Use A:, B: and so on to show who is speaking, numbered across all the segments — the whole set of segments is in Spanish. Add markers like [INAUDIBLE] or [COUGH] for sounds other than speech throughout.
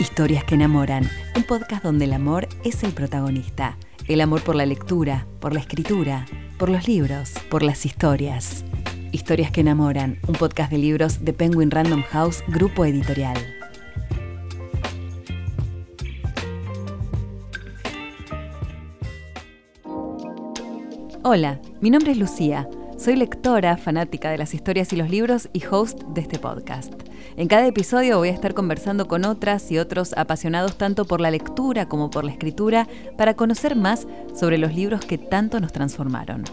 A: Historias que enamoran, un podcast donde el amor es el protagonista. El amor por la lectura, por la escritura, por los libros, por las historias. Historias que enamoran, un podcast de libros de Penguin Random House, grupo editorial. Hola, mi nombre es Lucía. Soy lectora, fanática de las historias y los libros y host de este podcast. En cada episodio voy a estar conversando con otras y otros apasionados tanto por la lectura como por la escritura para conocer más sobre los libros que tanto nos transformaron.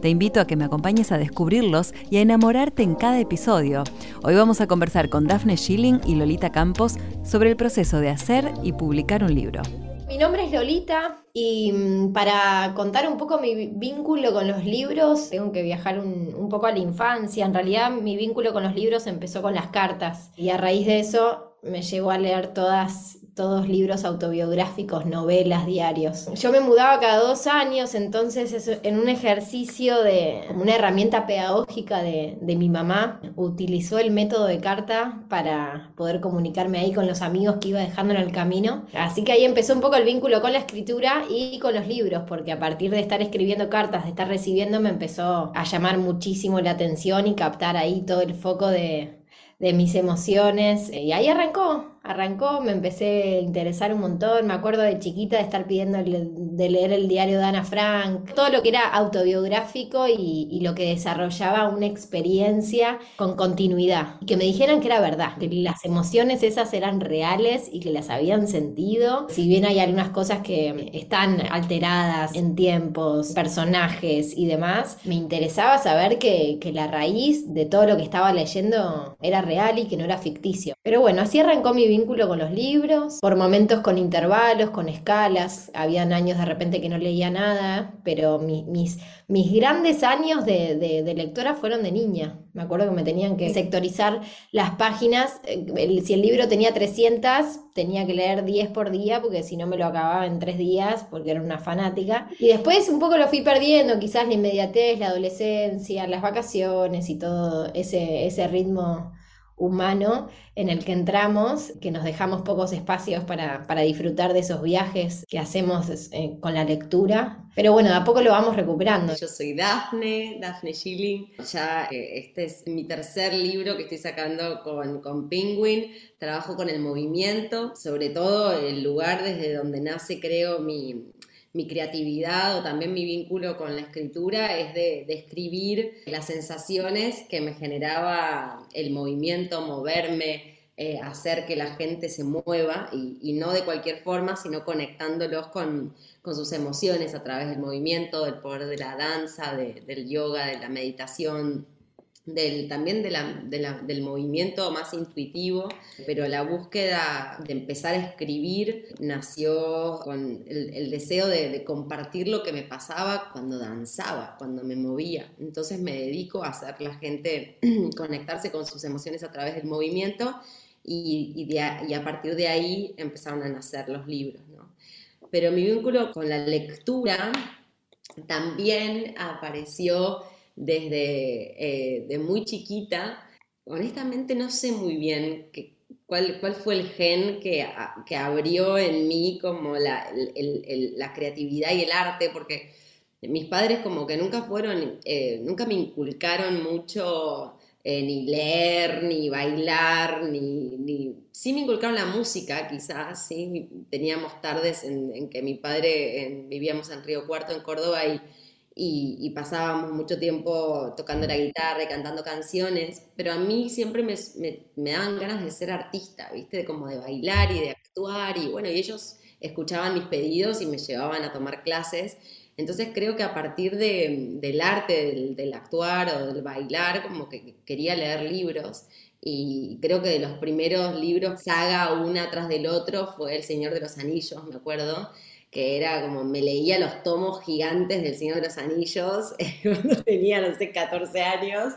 A: Te invito a que me acompañes a descubrirlos y a enamorarte en cada episodio. Hoy vamos a conversar con Daphne Schilling y Lolita Campos sobre el proceso de hacer y publicar un libro.
B: Mi nombre es Lolita y mm, para contar un poco mi vínculo con los libros, tengo que viajar un, poco a la infancia. En realidad mi vínculo con los libros empezó con las cartas y a raíz de eso me llevó a leer todas todos libros autobiográficos, novelas, diarios. Yo me mudaba cada dos años, entonces en un ejercicio de una herramienta pedagógica de, de, mi mamá, utilizó el método de carta para poder comunicarme ahí con los amigos que iba dejando en el camino. Así que ahí empezó un poco el vínculo con la escritura y con los libros, porque a partir de estar escribiendo cartas, de estar recibiendo, me empezó a llamar muchísimo la atención y captar ahí todo el foco de, de mis emociones. Y ahí arrancó, arrancó, me empecé a interesar un montón. Me acuerdo de chiquita de estar pidiendo de leer el diario de Ana Frank, todo lo que era autobiográfico y, y, lo que desarrollaba una experiencia con continuidad. Y que me dijeran que era verdad, que las emociones esas eran reales y que las habían sentido. Si bien hay algunas cosas que están alteradas en tiempos, personajes y demás, me interesaba saber que, que la raíz de todo lo que estaba leyendo era real y que no era ficticio. Pero bueno, así arrancó mi vínculo con los libros, por momentos con intervalos, con escalas. Habían años de repente que no leía nada, pero mis, mis grandes años de, lectora fueron de niña. Me acuerdo que me tenían que sectorizar las páginas. Eh, si el libro tenía 300, tenía que leer 10 por día, porque si no me lo acababa en 3 días, porque era una fanática. Y después un poco lo fui perdiendo, quizás la inmediatez, la adolescencia, las vacaciones y todo ese, ese ritmo humano en el que entramos, que nos dejamos pocos espacios para, disfrutar de esos viajes que hacemos eh, con la lectura. Pero bueno, a poco lo vamos recuperando.
C: Yo soy Dafne, Dafne Schilling. Ya eh, este es mi tercer libro que estoy sacando con, con Penguin. Trabajo con el movimiento, sobre todo el lugar desde donde nace, creo, mi, mi creatividad o también mi vínculo con la escritura es de, escribir las sensaciones que me generaba el movimiento, moverme, eh, hacer que la gente se mueva y, no de cualquier forma, sino conectándolos con, sus emociones a través del movimiento, del poder de la danza, del yoga, de la meditación, del, también del movimiento más intuitivo, pero la búsqueda de empezar a escribir nació con el, deseo de, compartir lo que me pasaba cuando danzaba, cuando me movía. Entonces me dedico a hacer la gente [CLEARS THROAT] conectarse con sus emociones a través del movimiento y, a, partir de ahí empezaron a nacer los libros. Pero mi vínculo con la lectura también apareció desde eh, de muy chiquita. Honestamente no sé muy bien cuál, cuál, fue el gen que, que, abrió en mí como la, la, creatividad y el arte, porque mis padres como que nunca fueron, eh, nunca me inculcaron mucho eh, ni leer, ni bailar, ni, ni, Sí me inculcaron la música, quizás, sí. Teníamos tardes en que mi padre, vivíamos en Río Cuarto, en Córdoba, y y, pasábamos mucho tiempo tocando la guitarra y cantando canciones, pero a mí siempre me, me, daban ganas de ser artista, ¿viste? Como de bailar y de actuar, y bueno, y ellos escuchaban mis pedidos y me llevaban a tomar clases. Entonces creo que a partir de, del arte, del, actuar o del bailar, como que quería leer libros. Y creo que de los primeros libros, saga una tras del otro, fue El Señor de los Anillos, me acuerdo que era como me leía los tomos gigantes del Señor de los Anillos [LAUGHS] cuando tenía, no sé, 14 años,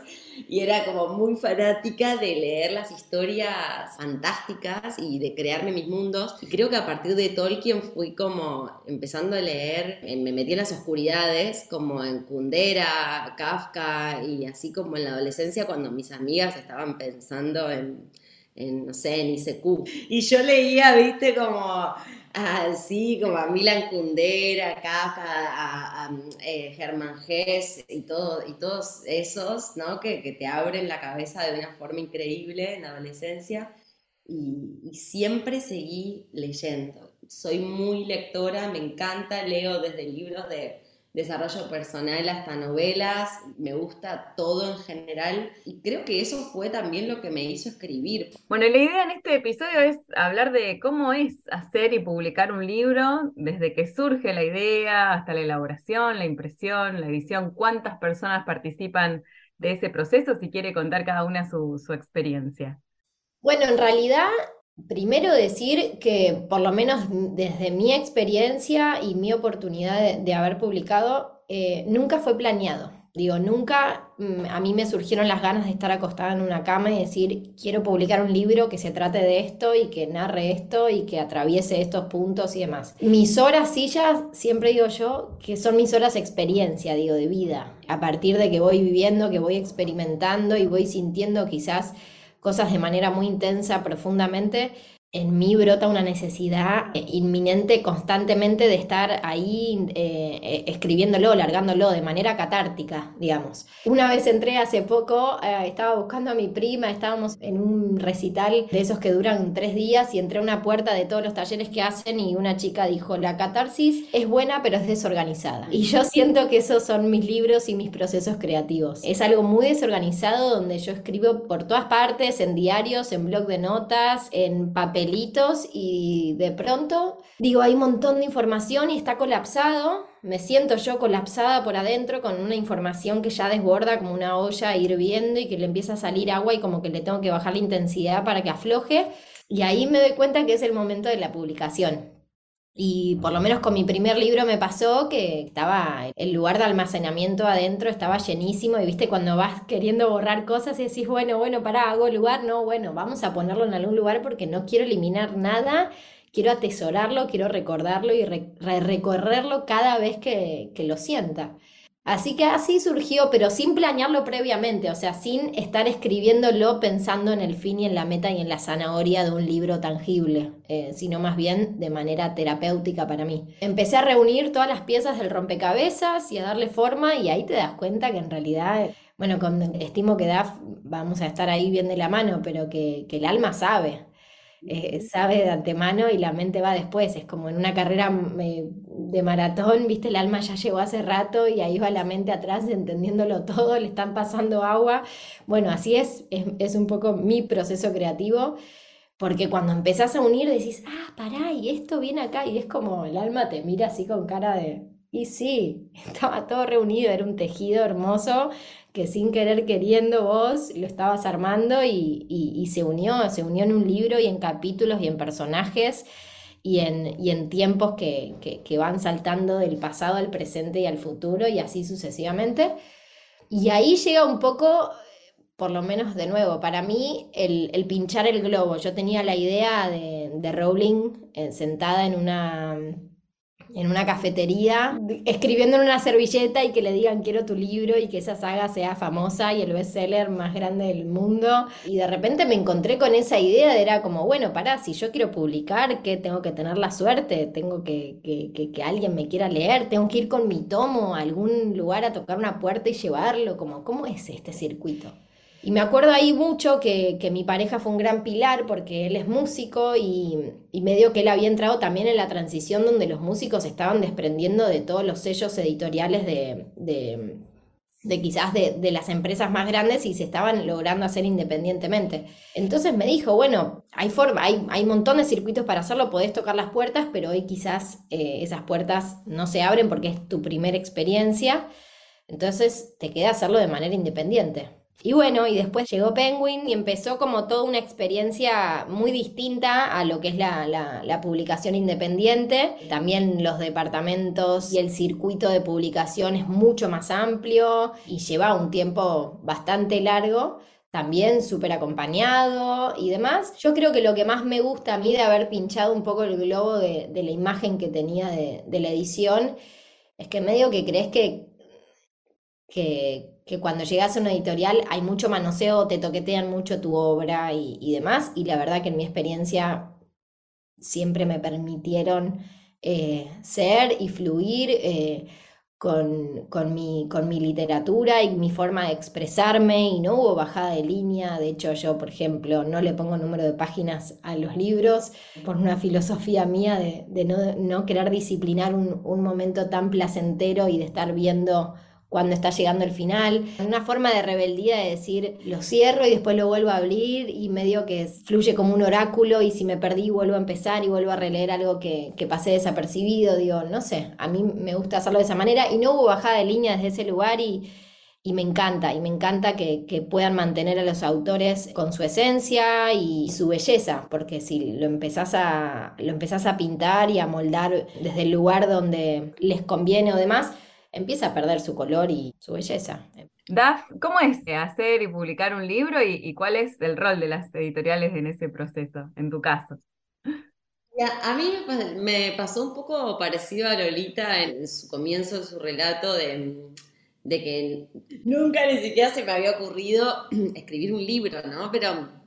C: y era como muy fanática de leer las historias fantásticas y de crearme mis mundos. Y creo que a partir de Tolkien fui como empezando a leer, eh, me metí en las oscuridades, como en Kundera, Kafka, y así como en la adolescencia cuando mis amigas estaban pensando en en, no sé, en ICQ. Y yo leía, viste, como así, como a Milan Kundera, Kafka, a, a, eh, Germán Hess y, todo, y todos esos, ¿no? Que, que, te abren la cabeza de una forma increíble en la adolescencia. Y, y siempre seguí leyendo. Soy muy lectora, me encanta, leo desde libros de desarrollo personal hasta novelas, me gusta todo en general y creo que eso fue también lo que me hizo escribir.
A: Bueno, la idea en este episodio es hablar de cómo es hacer y publicar un libro, desde que surge la idea hasta la elaboración, la impresión, la edición, cuántas personas participan de ese proceso, si quiere contar cada una su, su experiencia.
B: Bueno, en realidad Primero decir que por lo menos desde mi experiencia y mi oportunidad de, haber publicado, eh, nunca fue planeado. Digo, nunca mm, a mí me surgieron las ganas de estar acostada en una cama y decir, quiero publicar un libro que se trate de esto y que narre esto y que atraviese estos puntos y demás. Mis horas sillas, siempre digo yo, que son mis horas experiencia, digo, de vida. A partir de que voy viviendo, que voy experimentando y voy sintiendo quizás cosas de manera muy intensa, profundamente, en mí brota una necesidad eh, inminente constantemente de estar ahí eh, eh, escribiéndolo, largándolo de manera catártica, digamos. Una vez entré hace poco, estaba buscando a mi prima, estábamos en un recital de esos que duran tres días y entré a una puerta de todos los talleres que hacen y una chica dijo, la catarsis es buena pero es desorganizada. Y yo siento que esos son mis libros y mis procesos creativos. Es algo muy desorganizado donde yo escribo por todas partes, en diarios, en blog de notas, en papel y de pronto digo, hay un montón de información y está colapsado. Me siento yo colapsada por adentro con una información que ya desborda como una olla hirviendo y que le empieza a salir agua y como que le tengo que bajar la intensidad para que afloje. Y ahí me doy cuenta que es el momento de la publicación. Y por lo menos con mi primer libro me pasó que estaba, el lugar de almacenamiento adentro estaba llenísimo y viste cuando vas queriendo borrar cosas y decís, bueno, bueno, para, hago lugar, no, bueno, vamos a ponerlo en algún lugar porque no quiero eliminar nada, quiero atesorarlo, quiero recordarlo y recorrerlo cada vez que, que lo sienta. Así que así surgió, pero sin planearlo previamente, o sea, sin estar escribiéndolo pensando en el fin y en la meta y en la zanahoria de un libro tangible, eh, sino más bien de manera terapéutica para mí. Empecé a reunir todas las piezas del rompecabezas y a darle forma y ahí te das cuenta que en realidad, bueno, con estimo que da, vamos a estar ahí bien de la mano, pero que el alma sabe, eh, sabe de antemano y la mente va después. Es como en una carrera de maratón, viste, el alma ya llegó hace rato y ahí va la mente atrás entendiéndolo todo, le están pasando agua. Bueno, así es, es, un poco mi proceso creativo. Porque cuando empezás a unir decís, ah, pará, y esto viene acá, y es como el alma te mira así con cara de, y sí, [LAUGHS] estaba todo reunido, era un tejido hermoso que sin querer queriendo vos lo estabas armando y, se unió, se unió en un libro y en capítulos y en personajes y en, y en tiempos que, que, van saltando del pasado al presente y al futuro y así sucesivamente. Y ahí llega un poco, por lo menos de nuevo, para mí el, el pinchar el globo. Yo tenía la idea de, de Rowling eh, sentada en una en una cafetería, escribiendo en una servilleta y que le digan quiero tu libro y que esa saga sea famosa y el bestseller más grande del mundo. Y de repente me encontré con esa idea de era como, bueno, pará, si yo quiero publicar, que tengo que tener la suerte, tengo que, que, que, alguien me quiera leer, tengo que ir con mi tomo a algún lugar a tocar una puerta y llevarlo, como, ¿cómo es este circuito? Y me acuerdo ahí mucho que, mi pareja fue un gran pilar porque él es músico y, medio que él había entrado también en la transición donde los músicos estaban desprendiendo de todos los sellos editoriales de, de, quizás de, las empresas más grandes y se estaban logrando hacer independientemente. Entonces me dijo, bueno, hay forma, hay, hay un montón de circuitos para hacerlo, podés tocar las puertas, pero hoy quizás eh, esas puertas no se abren porque es tu primera experiencia. Entonces te queda hacerlo de manera independiente. Y bueno, y después llegó Penguin y empezó como toda una experiencia muy distinta a lo que es la, publicación independiente. También los departamentos y el circuito de publicación es mucho más amplio y lleva un tiempo bastante largo. También súper acompañado y demás. Yo creo que lo que más me gusta a mí de haber pinchado un poco el globo de, la imagen que tenía de, de la edición es que medio que crees que, que, que cuando llegas a una editorial hay mucho manoseo, te toquetean mucho tu obra y, demás, y la verdad que en mi experiencia siempre me permitieron eh, ser y fluir. Eh, con, con, mi, con mi literatura y mi forma de expresarme y no hubo bajada de línea. De hecho, yo, por ejemplo, no le pongo número de páginas a los libros por una filosofía mía de, de no, no, querer disciplinar un, un momento tan placentero y de estar viendo cuando está llegando el final. Una forma de rebeldía de decir, lo cierro y después lo vuelvo a abrir y medio que fluye como un oráculo y si me perdí vuelvo a empezar y vuelvo a releer algo que, que pasé desapercibido. Digo, no sé, a mí me gusta hacerlo de esa manera y no hubo bajada de línea desde ese lugar y, y me encanta, y me encanta que, que, puedan mantener a los autores con su esencia y su belleza, porque si lo empezás, a, lo empezás a pintar y a moldar desde el lugar donde les conviene o demás, empieza a perder su color y su belleza.
A: Daf, ¿cómo es hacer y publicar un libro y, cuál es el rol de las editoriales en ese proceso, en tu caso?
C: A mí me pasó un poco parecido a Lolita en su comienzo de su relato de, de que nunca ni siquiera se me había ocurrido [CLEARS THROAT] escribir un libro, ¿no? Pero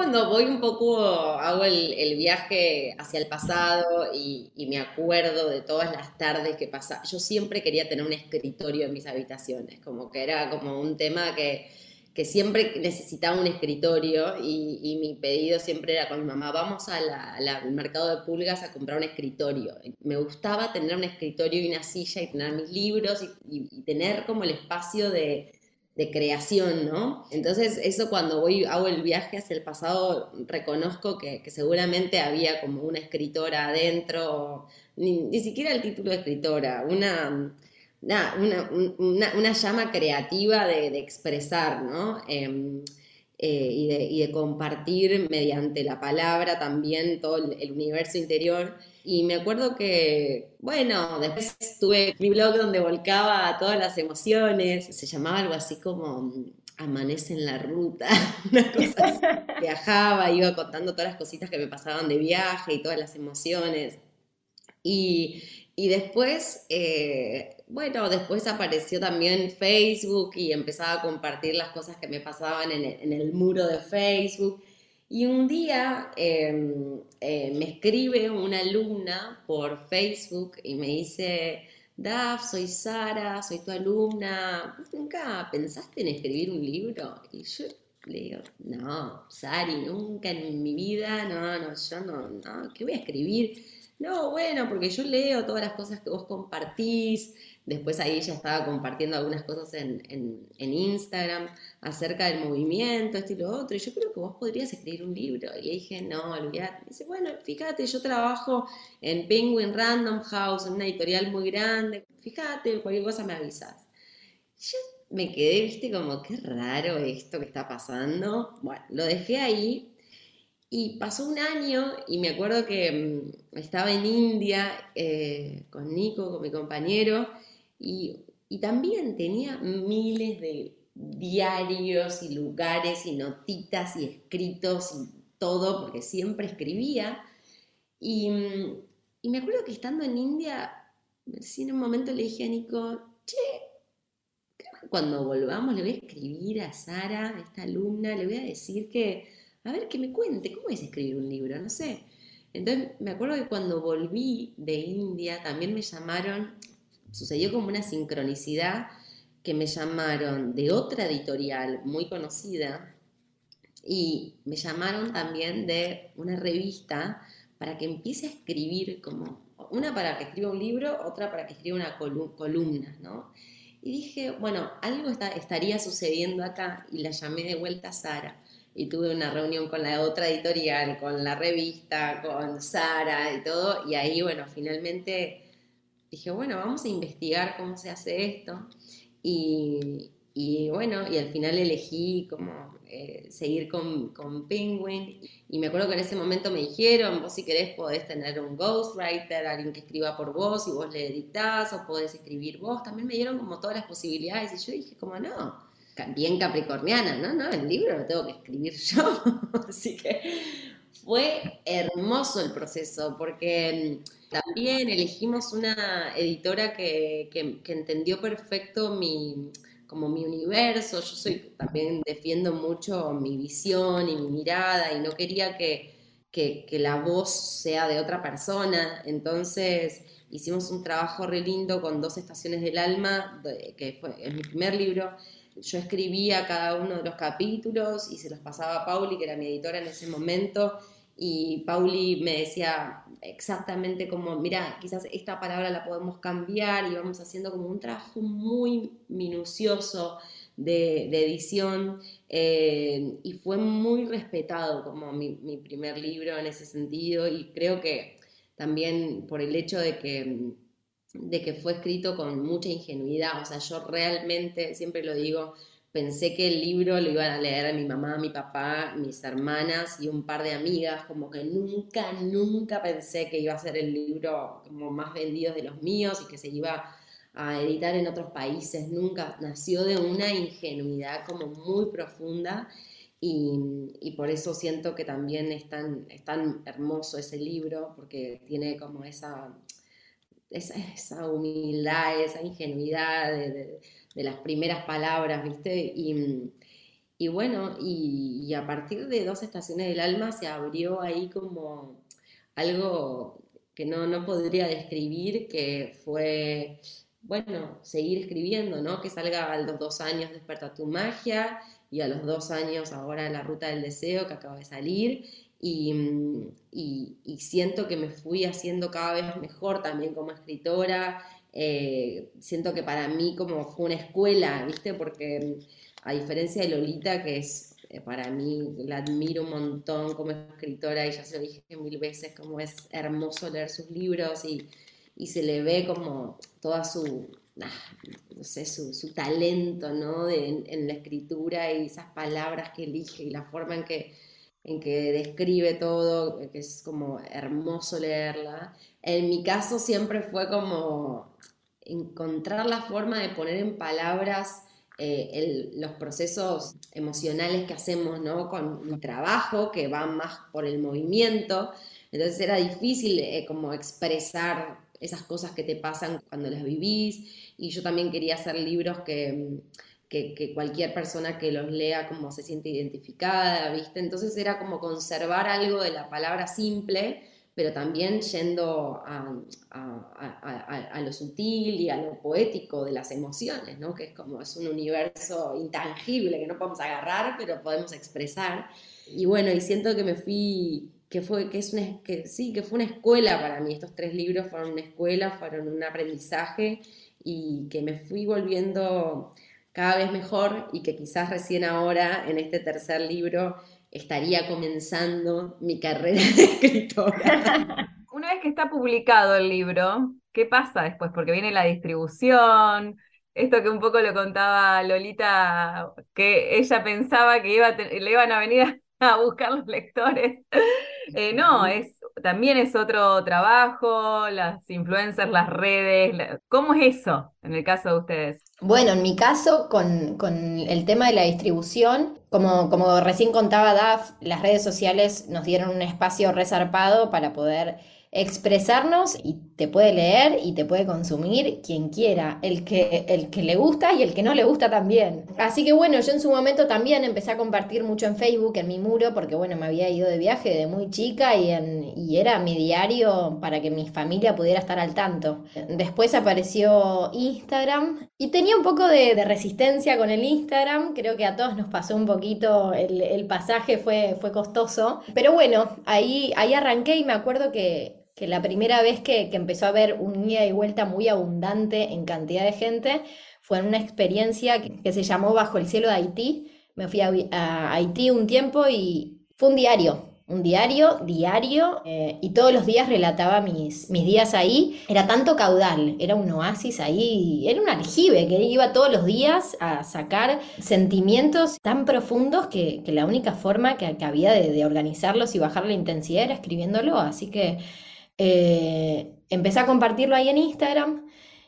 C: cuando voy un poco, hago el, viaje hacia el pasado y, me acuerdo de todas las tardes que pasaba. Yo siempre quería tener un escritorio en mis habitaciones, como que era como un tema que, que siempre necesitaba un escritorio y, mi pedido siempre era con mi mamá, vamos al mercado de pulgas a comprar un escritorio. Me gustaba tener un escritorio y una silla y tener mis libros y tener como el espacio de de creación, ¿no? Entonces, eso cuando voy, hago el viaje hacia el pasado, reconozco que, seguramente había como una escritora adentro, ni, siquiera el título de escritora, una, una, llama creativa de, expresar, ¿no? Em, eh, y, de, compartir mediante la palabra también todo el universo interior. Y me acuerdo que, bueno, después tuve mi blog donde volcaba todas las emociones, se llamaba algo así como mm, Amanece en la ruta, [LAUGHS] una cosa [LAUGHS] Viajaba, iba contando todas las cositas que me pasaban de viaje y todas las emociones. Y, después, eh, bueno, después apareció también Facebook y empezaba a compartir las cosas que me pasaban en en el muro de Facebook. Y un día em, eh, me escribe una alumna por Facebook y me dice, Daf, soy Sara, soy tu alumna, nunca pensaste en escribir un libro? Y yo le digo, no, Sari, nunca en mi vida, no, no, yo no, no, ¿qué voy a escribir? No, bueno, porque yo leo todas las cosas que vos compartís, Después ahí ella estaba compartiendo algunas cosas en, Instagram acerca del movimiento, esto y lo otro. Y yo creo que vos podrías escribir un libro. Y dije, no, olvidate. Dice, bueno, fíjate, yo trabajo en Penguin Random House, en una editorial muy grande. Fíjate, cualquier cosa me avisas. Yo me quedé, viste, como qué raro esto que está pasando. Bueno, lo dejé ahí y pasó un año y me acuerdo que mm, estaba en India eh, con Nico, con mi compañero, y, también tenía miles de diarios y lugares y notitas y escritos y todo, porque siempre escribía. Y, me acuerdo que estando en India, en un momento le dije a Nico, che, creo que cuando volvamos le voy a escribir a Sara, esta alumna, le voy a decir que, a ver, que me cuente, ¿cómo es escribir un libro? No sé. Entonces me acuerdo que cuando volví de India también me llamaron, sucedió como una sincronicidad que me llamaron de otra editorial muy conocida y me llamaron también de una revista para que empiece a escribir como, una para que escriba un libro, otra para que escriba una columna, ¿no? Y dije, bueno, algo estaría sucediendo acá y la llamé de vuelta a Sara y tuve una reunión con la otra editorial, con la revista, con Sara y todo, y ahí, bueno, finalmente dije, bueno, vamos a investigar cómo se hace esto. Y, bueno, y al final elegí como eh, seguir con, con, Penguin. Y me acuerdo que en ese momento me dijeron, vos si querés podés tener un ghostwriter, alguien que escriba por vos y vos le dictás, o podés escribir vos. También me dieron como todas las posibilidades. Y yo dije, como no, bien capricorniana, no, no, el libro lo tengo que escribir yo. [LAUGHS] Así que fue hermoso el proceso, porque también elegimos una editora que, entendió perfecto mi, como mi universo, yo soy también defiendo mucho mi visión y mi mirada y no quería que, que, la voz sea de otra persona, entonces hicimos un trabajo re lindo con dos estaciones del alma, que fue en mi primer libro, yo escribía cada uno de los capítulos y se los pasaba a Pauli, que era mi editora en ese momento, y Pauli me decía exactamente como, mira, quizás esta palabra la podemos cambiar y vamos haciendo como un trabajo muy minucioso de, edición eh, y fue muy respetado como mi, mi, primer libro en ese sentido y creo que también por el hecho de que, de que fue escrito con mucha ingenuidad, o sea, yo realmente, siempre lo digo, pensé que el libro lo iban a leer mi mamá, mi papá, mis hermanas y un par de amigas, como que nunca, nunca pensé que iba a ser el libro como más vendido de los míos y que se iba a editar en otros países, nunca, nació de una ingenuidad como muy profunda y, por eso siento que también es tan, es tan hermoso ese libro, porque tiene como esa, esa, humildad, esa ingenuidad de las primeras palabras, ¿viste? Y, bueno, y, a partir de dos estaciones del alma se abrió ahí como algo que no, no podría describir, que fue, bueno, seguir escribiendo, ¿no? Que salga a los dos años Desperta tu magia y a los dos años ahora La Ruta del Deseo que acaba de salir. Y, y, siento que me fui haciendo cada vez mejor también como escritora eh, siento que para mí como fue una escuela, ¿viste? Porque a diferencia de Lolita, que es eh, para mí, la admiro un montón como escritora y ya se lo dije mil veces, como es hermoso leer sus libros y, se le ve como toda su, ah, no sé, su, talento, ¿no? en, la escritura y esas palabras que elige y la forma en que, en que describe todo, que es como hermoso leerla. En mi caso siempre fue como encontrar la forma de poner en palabras eh, los procesos emocionales que hacemos ¿no? con mi trabajo, que va más por el movimiento. Entonces era difícil eh, como expresar esas cosas que te pasan cuando las vivís. Y yo también quería hacer libros que, que, que, cualquier persona que los lea como se siente identificada, ¿viste? Entonces era como conservar algo de la palabra simple pero también yendo a, lo sutil y a lo poético de las emociones, ¿no? que es como es un universo intangible que no podemos agarrar, pero podemos expresar. Y bueno, y siento que me fui, que fue, que es una, que sí, que fue una escuela para mí, estos tres libros fueron una escuela, fueron un aprendizaje y que me fui volviendo cada vez mejor y que quizás recién ahora en este tercer libro estaría comenzando mi carrera [LAUGHS] de escritora. [LAUGHS]
A: Una vez que está publicado el libro, ¿qué pasa después? Porque viene la distribución, esto que un poco lo contaba Lolita, que ella pensaba que iba le iban a venir a buscar los lectores. [LAUGHS] Eh, no, es también es otro trabajo, las influencers, las redes. ¿Cómo es eso en el caso de ustedes?
B: Bueno, en mi caso, con, el tema de la distribución, como, como recién contaba Daf, las redes sociales nos dieron un espacio resarpado para poder expresarnos y te puede leer y te puede consumir quien quiera, el que, el que le gusta y el que no le gusta también. Así que bueno, yo en su momento también empecé a compartir mucho en Facebook, en mi muro, porque bueno, me había ido de viaje de muy chica y, era mi diario para que mi familia pudiera estar al tanto. Después apareció Instagram y tenía un poco de, resistencia con el Instagram, creo que a todos nos pasó un poquito, el, pasaje fue, fue costoso, pero bueno, ahí, ahí arranqué y me acuerdo que que la primera vez que, empezó a haber un ida y vuelta muy abundante en cantidad de gente fue en una experiencia que, se llamó Bajo el cielo de Haití. Me fui a, Haití un tiempo y fue un diario, un diario, diario, eh, y todos los días relataba mis, mis días ahí. Era tanto caudal, era un oasis ahí, era un aljibe que iba todos los días a sacar sentimientos tan profundos que, la única forma que, había de, de, organizarlos y bajar la intensidad era escribiéndolo. Así que eh, empecé a compartirlo ahí en Instagram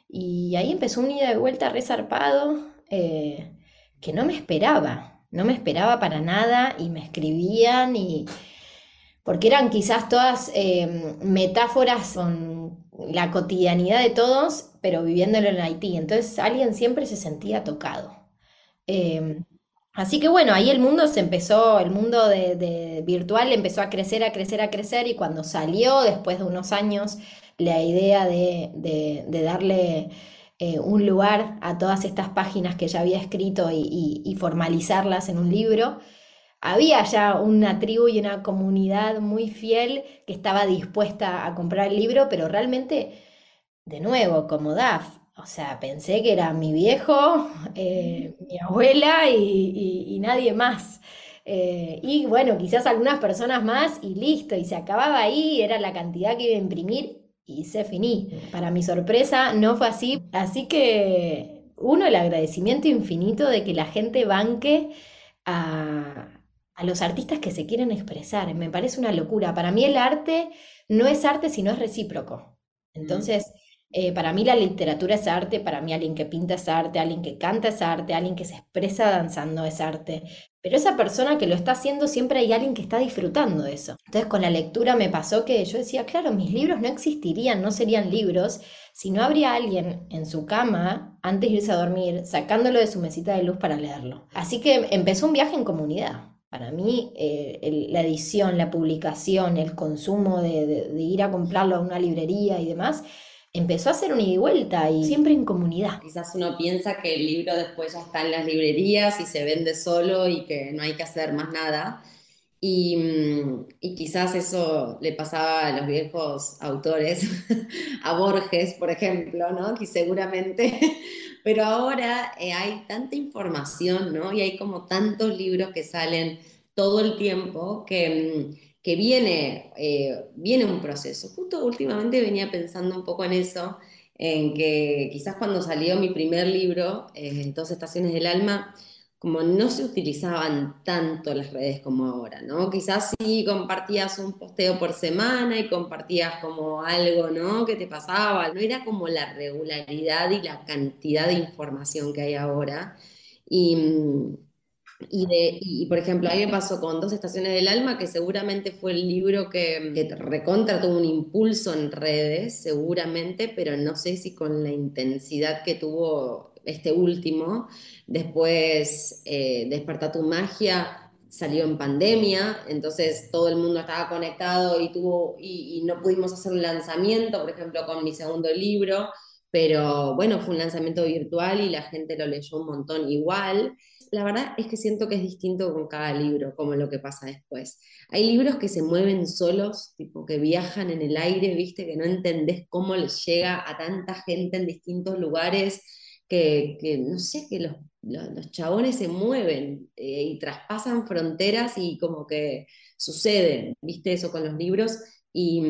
B: y ahí empezó un ida de vuelta resarpado eh, que no me esperaba, no me esperaba para nada y me escribían y porque eran quizás todas eh, metáforas con la cotidianidad de todos, pero viviéndolo en Haití. Entonces alguien siempre se sentía tocado. Así que bueno, ahí el mundo se empezó, el mundo de, virtual empezó a crecer, a crecer, a crecer y cuando salió después de unos años la idea de, darle eh, un lugar a todas estas páginas que ya había escrito y formalizarlas en un libro, había ya una tribu y una comunidad muy fiel que estaba dispuesta a comprar el libro, pero realmente, de nuevo, como DAF, o sea, pensé que era mi viejo, eh, mi abuela y, nadie más. Eh, y bueno, quizás algunas personas más y listo, y se acababa ahí, era la cantidad que iba a imprimir y se finí. Para mi sorpresa no fue así, así que uno, el agradecimiento infinito de que la gente banque a, a los artistas que se quieren expresar. Me parece una locura. Para mí el arte no es arte si no es recíproco. Entonces, eh, para mí la literatura es arte, para mí alguien que pinta es arte, alguien que canta es arte, alguien que se expresa danzando es arte. Pero esa persona que lo está haciendo siempre hay alguien que está disfrutando de eso. Entonces con la lectura me pasó que yo decía, claro, mis libros no existirían, no serían libros, si no habría alguien en su cama antes de irse a dormir, sacándolo de su mesita de luz para leerlo. Así que empezó un viaje en comunidad. Para mí, eh, la edición, la publicación, el consumo de, ir a comprarlo a una librería y demás, empezó a ser un ida y vuelta y siempre en comunidad.
C: Quizás uno piensa que el libro después ya está en las librerías y se vende solo y que no hay que hacer más nada. Y, mm, y quizás eso le pasaba a los viejos autores, [LAUGHS] a Borges, por ejemplo, ¿no? Que seguramente [LAUGHS] pero ahora eh, hay tanta información, ¿no? Y hay como tantos libros que salen todo el tiempo que, mm, que viene, eh, viene un proceso. Justo últimamente venía pensando un poco en eso, en que quizás cuando salió mi primer libro, eh, Dos Estaciones del Alma, como no se utilizaban tanto las redes como ahora, ¿no? Quizás sí compartías un posteo por semana y compartías como algo, ¿no? Que te pasaba, no era como la regularidad y la cantidad de información que hay ahora. Y, y, por ejemplo, a mí me pasó con Dos Estaciones del Alma, que seguramente fue el libro que, que recontra tuvo un impulso en redes, seguramente, pero no sé si con la intensidad que tuvo este último. Después, eh, Desperta tu magia salió en pandemia, entonces todo el mundo estaba conectado y, tuvo, y, no pudimos hacer un lanzamiento, por ejemplo, con mi segundo libro, pero bueno, fue un lanzamiento virtual y la gente lo leyó un montón igual. La verdad es que siento que es distinto con cada libro, como lo que pasa después. Hay libros que se mueven solos, tipo que viajan en el aire, viste, que no entendés cómo les llega a tanta gente en distintos lugares que, no sé, que los, los, chabones se mueven eh, y traspasan fronteras y como que suceden, ¿viste? Eso con los libros. Y,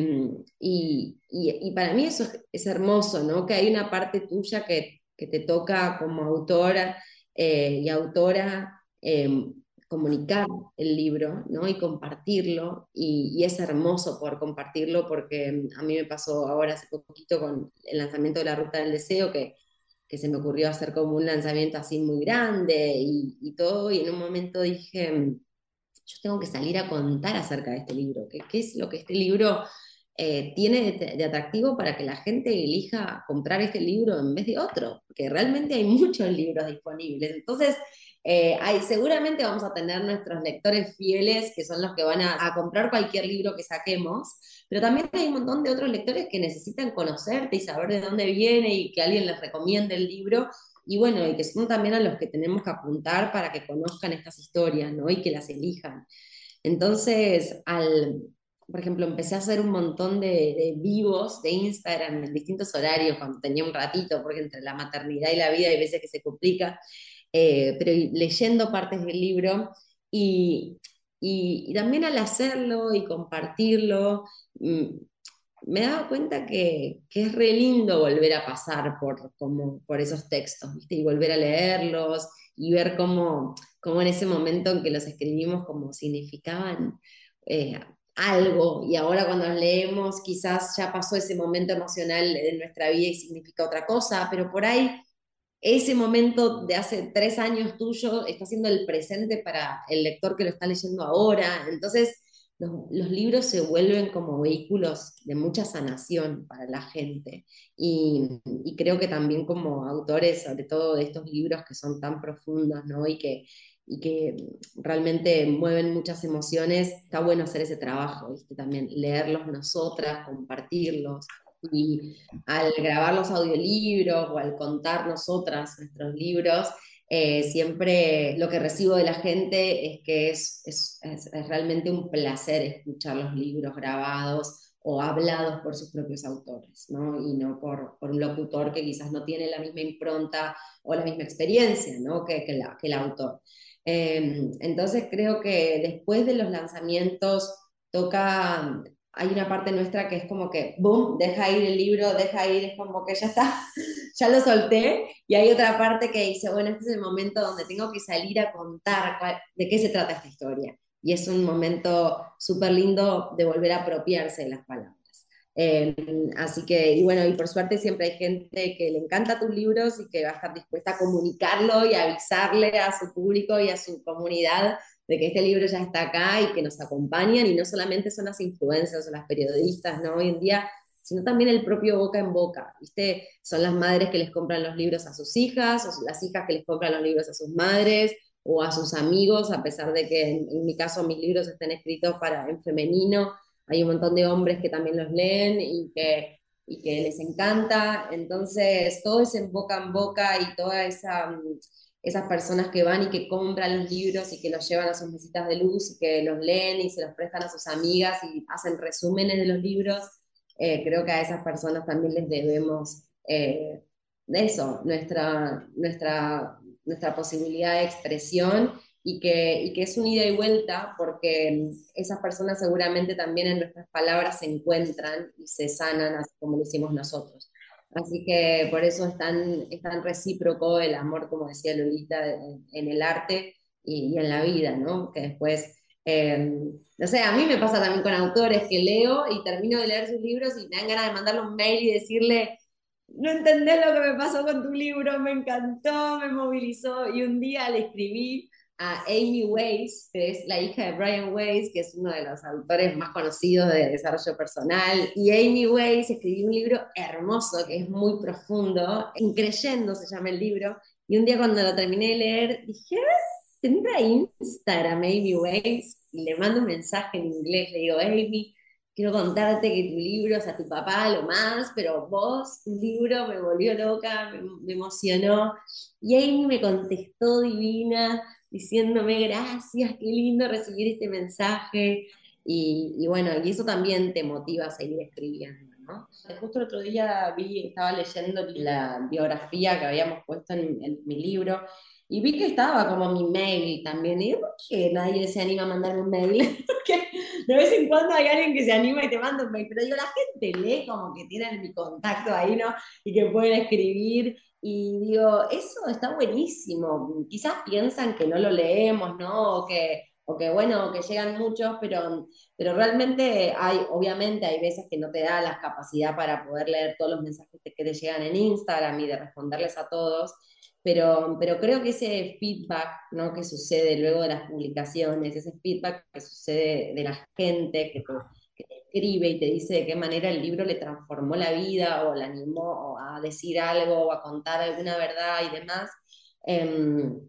C: y, y, para mí eso es, hermoso, ¿no? Que hay una parte tuya que, que te toca como autora eh, y autora em, comunicar el libro, ¿no? Y compartirlo. Y, y, es hermoso poder compartirlo porque a mí me pasó ahora hace poquito con el lanzamiento de La Ruta del Deseo, que que se me ocurrió hacer como un lanzamiento así muy grande y, todo, y en un momento dije, yo tengo que salir a contar acerca de este libro, qué, qué es lo que este libro eh, tiene de, atractivo para que la gente elija comprar este libro en vez de otro, porque realmente hay [LAUGHS] muchos libros disponibles. Entonces, eh, hay, seguramente vamos a tener nuestros lectores fieles, que son los que van a, comprar cualquier libro que saquemos, pero también hay un montón de otros lectores que necesitan conocerte y saber de dónde viene y que alguien les recomiende el libro. Y bueno, y que son también a los que tenemos que apuntar para que conozcan estas historias, ¿no? Y que las elijan. Entonces, al, por ejemplo, empecé a hacer un montón de, de, vivos de Instagram en distintos horarios cuando tenía un ratito, porque entre la maternidad y la vida hay veces que se complica. Eh, pero leyendo partes del libro y, y, también al hacerlo y compartirlo, mm, me dado cuenta que, que, es re lindo volver a pasar por, como, por esos textos, y volver a leerlos y ver cómo, cómo en ese momento en que los escribimos como significaban eh, algo y ahora cuando leemos quizás ya pasó ese momento emocional de nuestra vida y significa otra cosa, pero por ahí ese momento de hace tres años tuyo está siendo el presente para el lector que lo está leyendo ahora. Entonces, los, libros se vuelven como vehículos de mucha sanación para la gente. Y, creo que también como autores, sobre todo de estos libros que son tan profundos, ¿no? Y que, y que realmente mueven muchas emociones, está bueno hacer ese trabajo, También leerlos nosotras, compartirlos. Y al grabar los audiolibros o al contar nosotras nuestros libros, eh, siempre lo que recibo de la gente es que es, es, es, realmente un placer escuchar los libros grabados o hablados por sus propios autores, ¿no? y no por, por, un locutor que quizás no tiene la misma impronta o la misma experiencia ¿no? que, que, la, que el autor. Em, entonces creo que después de los lanzamientos toca hay una parte nuestra que es como que, boom, deja ir el libro, deja ir, es como que ya está, [LAUGHS] ya lo solté, y hay otra parte que dice, bueno, este es el momento donde tengo que salir a contar de qué se trata esta historia. Y es un momento súper lindo de volver a apropiarse de las palabras. Em, así que, y bueno, y por suerte siempre hay gente que le encanta tus libros y que va a estar dispuesta a comunicarlo y avisarle a su público y a su comunidad de que este libro ya está acá y que nos acompañan, y no solamente son las influencias o las periodistas, ¿no? Hoy en día, sino también el propio boca en boca, ¿viste? Son las madres que les compran los libros a sus hijas, o las hijas que les compran los libros a sus madres, o a sus amigos, a pesar de que en, mi caso mis libros estén escritos para, en femenino, hay un montón de hombres que también los leen y que, y que les encanta, entonces todo es boca en boca y toda esa mm, esas personas que van y que compran los libros y que los llevan a sus mesitas de luz y que los leen y se los prestan a sus amigas y hacen resúmenes de los libros, eh, creo que a esas personas también les debemos eh, eso, nuestra, nuestra, nuestra posibilidad de expresión y que, y que es un ida y vuelta porque esas personas seguramente también en nuestras palabras se encuentran y se sanan así como lo hicimos nosotros. Así que por eso es tan, es tan recíproco el amor, como decía Lolita, en, el arte y, en la vida, ¿no? Que después, eh, no sé, a mí me pasa también con autores que leo y termino de leer sus libros y me dan ganas de mandarle un mail y decirle, no entendés lo que me pasó con tu libro, me encantó, me movilizó y un día le escribí Amy Weiss, que es la hija de Brian Weiss, que es uno de los autores más conocidos de desarrollo personal. Y Amy Weiss escribió un libro hermoso, que es muy profundo, Increyendo se llama el libro. Y un día cuando lo terminé de leer, dije, ah, ¿tendrá Instagram Amy Weiss? Y le mando un mensaje en inglés, le digo, Amy, quiero contarte que tu libro es a tu papá lo más, pero vos, tu libro me volvió loca, me, me emocionó. Y Amy me contestó divina, diciéndome gracias, qué lindo recibir este mensaje. Y, bueno, y eso también te motiva a seguir escribiendo. ¿no? Justo el otro día vi, estaba leyendo la biografía que habíamos puesto en, mi libro y vi que estaba como mi mail también. Y digo, ¿por qué nadie se anima a mandarme un mail? [LAUGHS] Porque de vez en cuando hay alguien que se anima y te manda un mail. Pero digo, la gente lee como que tienen mi contacto ahí, ¿no? Y que pueden escribir. Y digo, eso está buenísimo. Quizás piensan que no lo leemos, ¿no? O que, o que bueno, que llegan muchos, pero, pero realmente hay, obviamente hay veces que no te da la capacidad para poder leer todos los mensajes que te llegan en Instagram y de responderles a todos. Pero, pero creo que ese feedback ¿no? que sucede luego de las publicaciones, ese feedback que sucede de la gente que escribe y te dice de qué manera el libro le transformó la vida o le animó a decir algo o a contar alguna verdad y demás, em,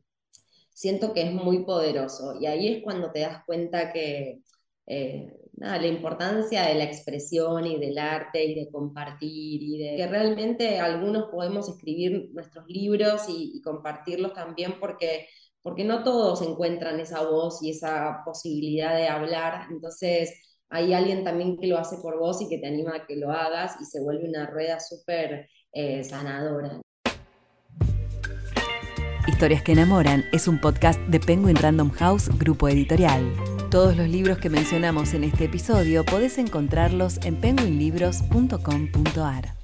C: siento que es muy poderoso. Y ahí es cuando te das cuenta que eh, la importancia de la expresión y del arte y de compartir y de que realmente algunos podemos escribir nuestros libros y, compartirlos también porque porque no todos encuentran esa voz y esa posibilidad de hablar. Entonces, hay alguien también que lo hace por vos y que te anima a que lo hagas y se vuelve una rueda súper eh, sanadora.
A: Historias que enamoran es un podcast de Penguin Random House, grupo editorial. Todos los libros que mencionamos en este episodio podés encontrarlos en penguinlibros.com.ar.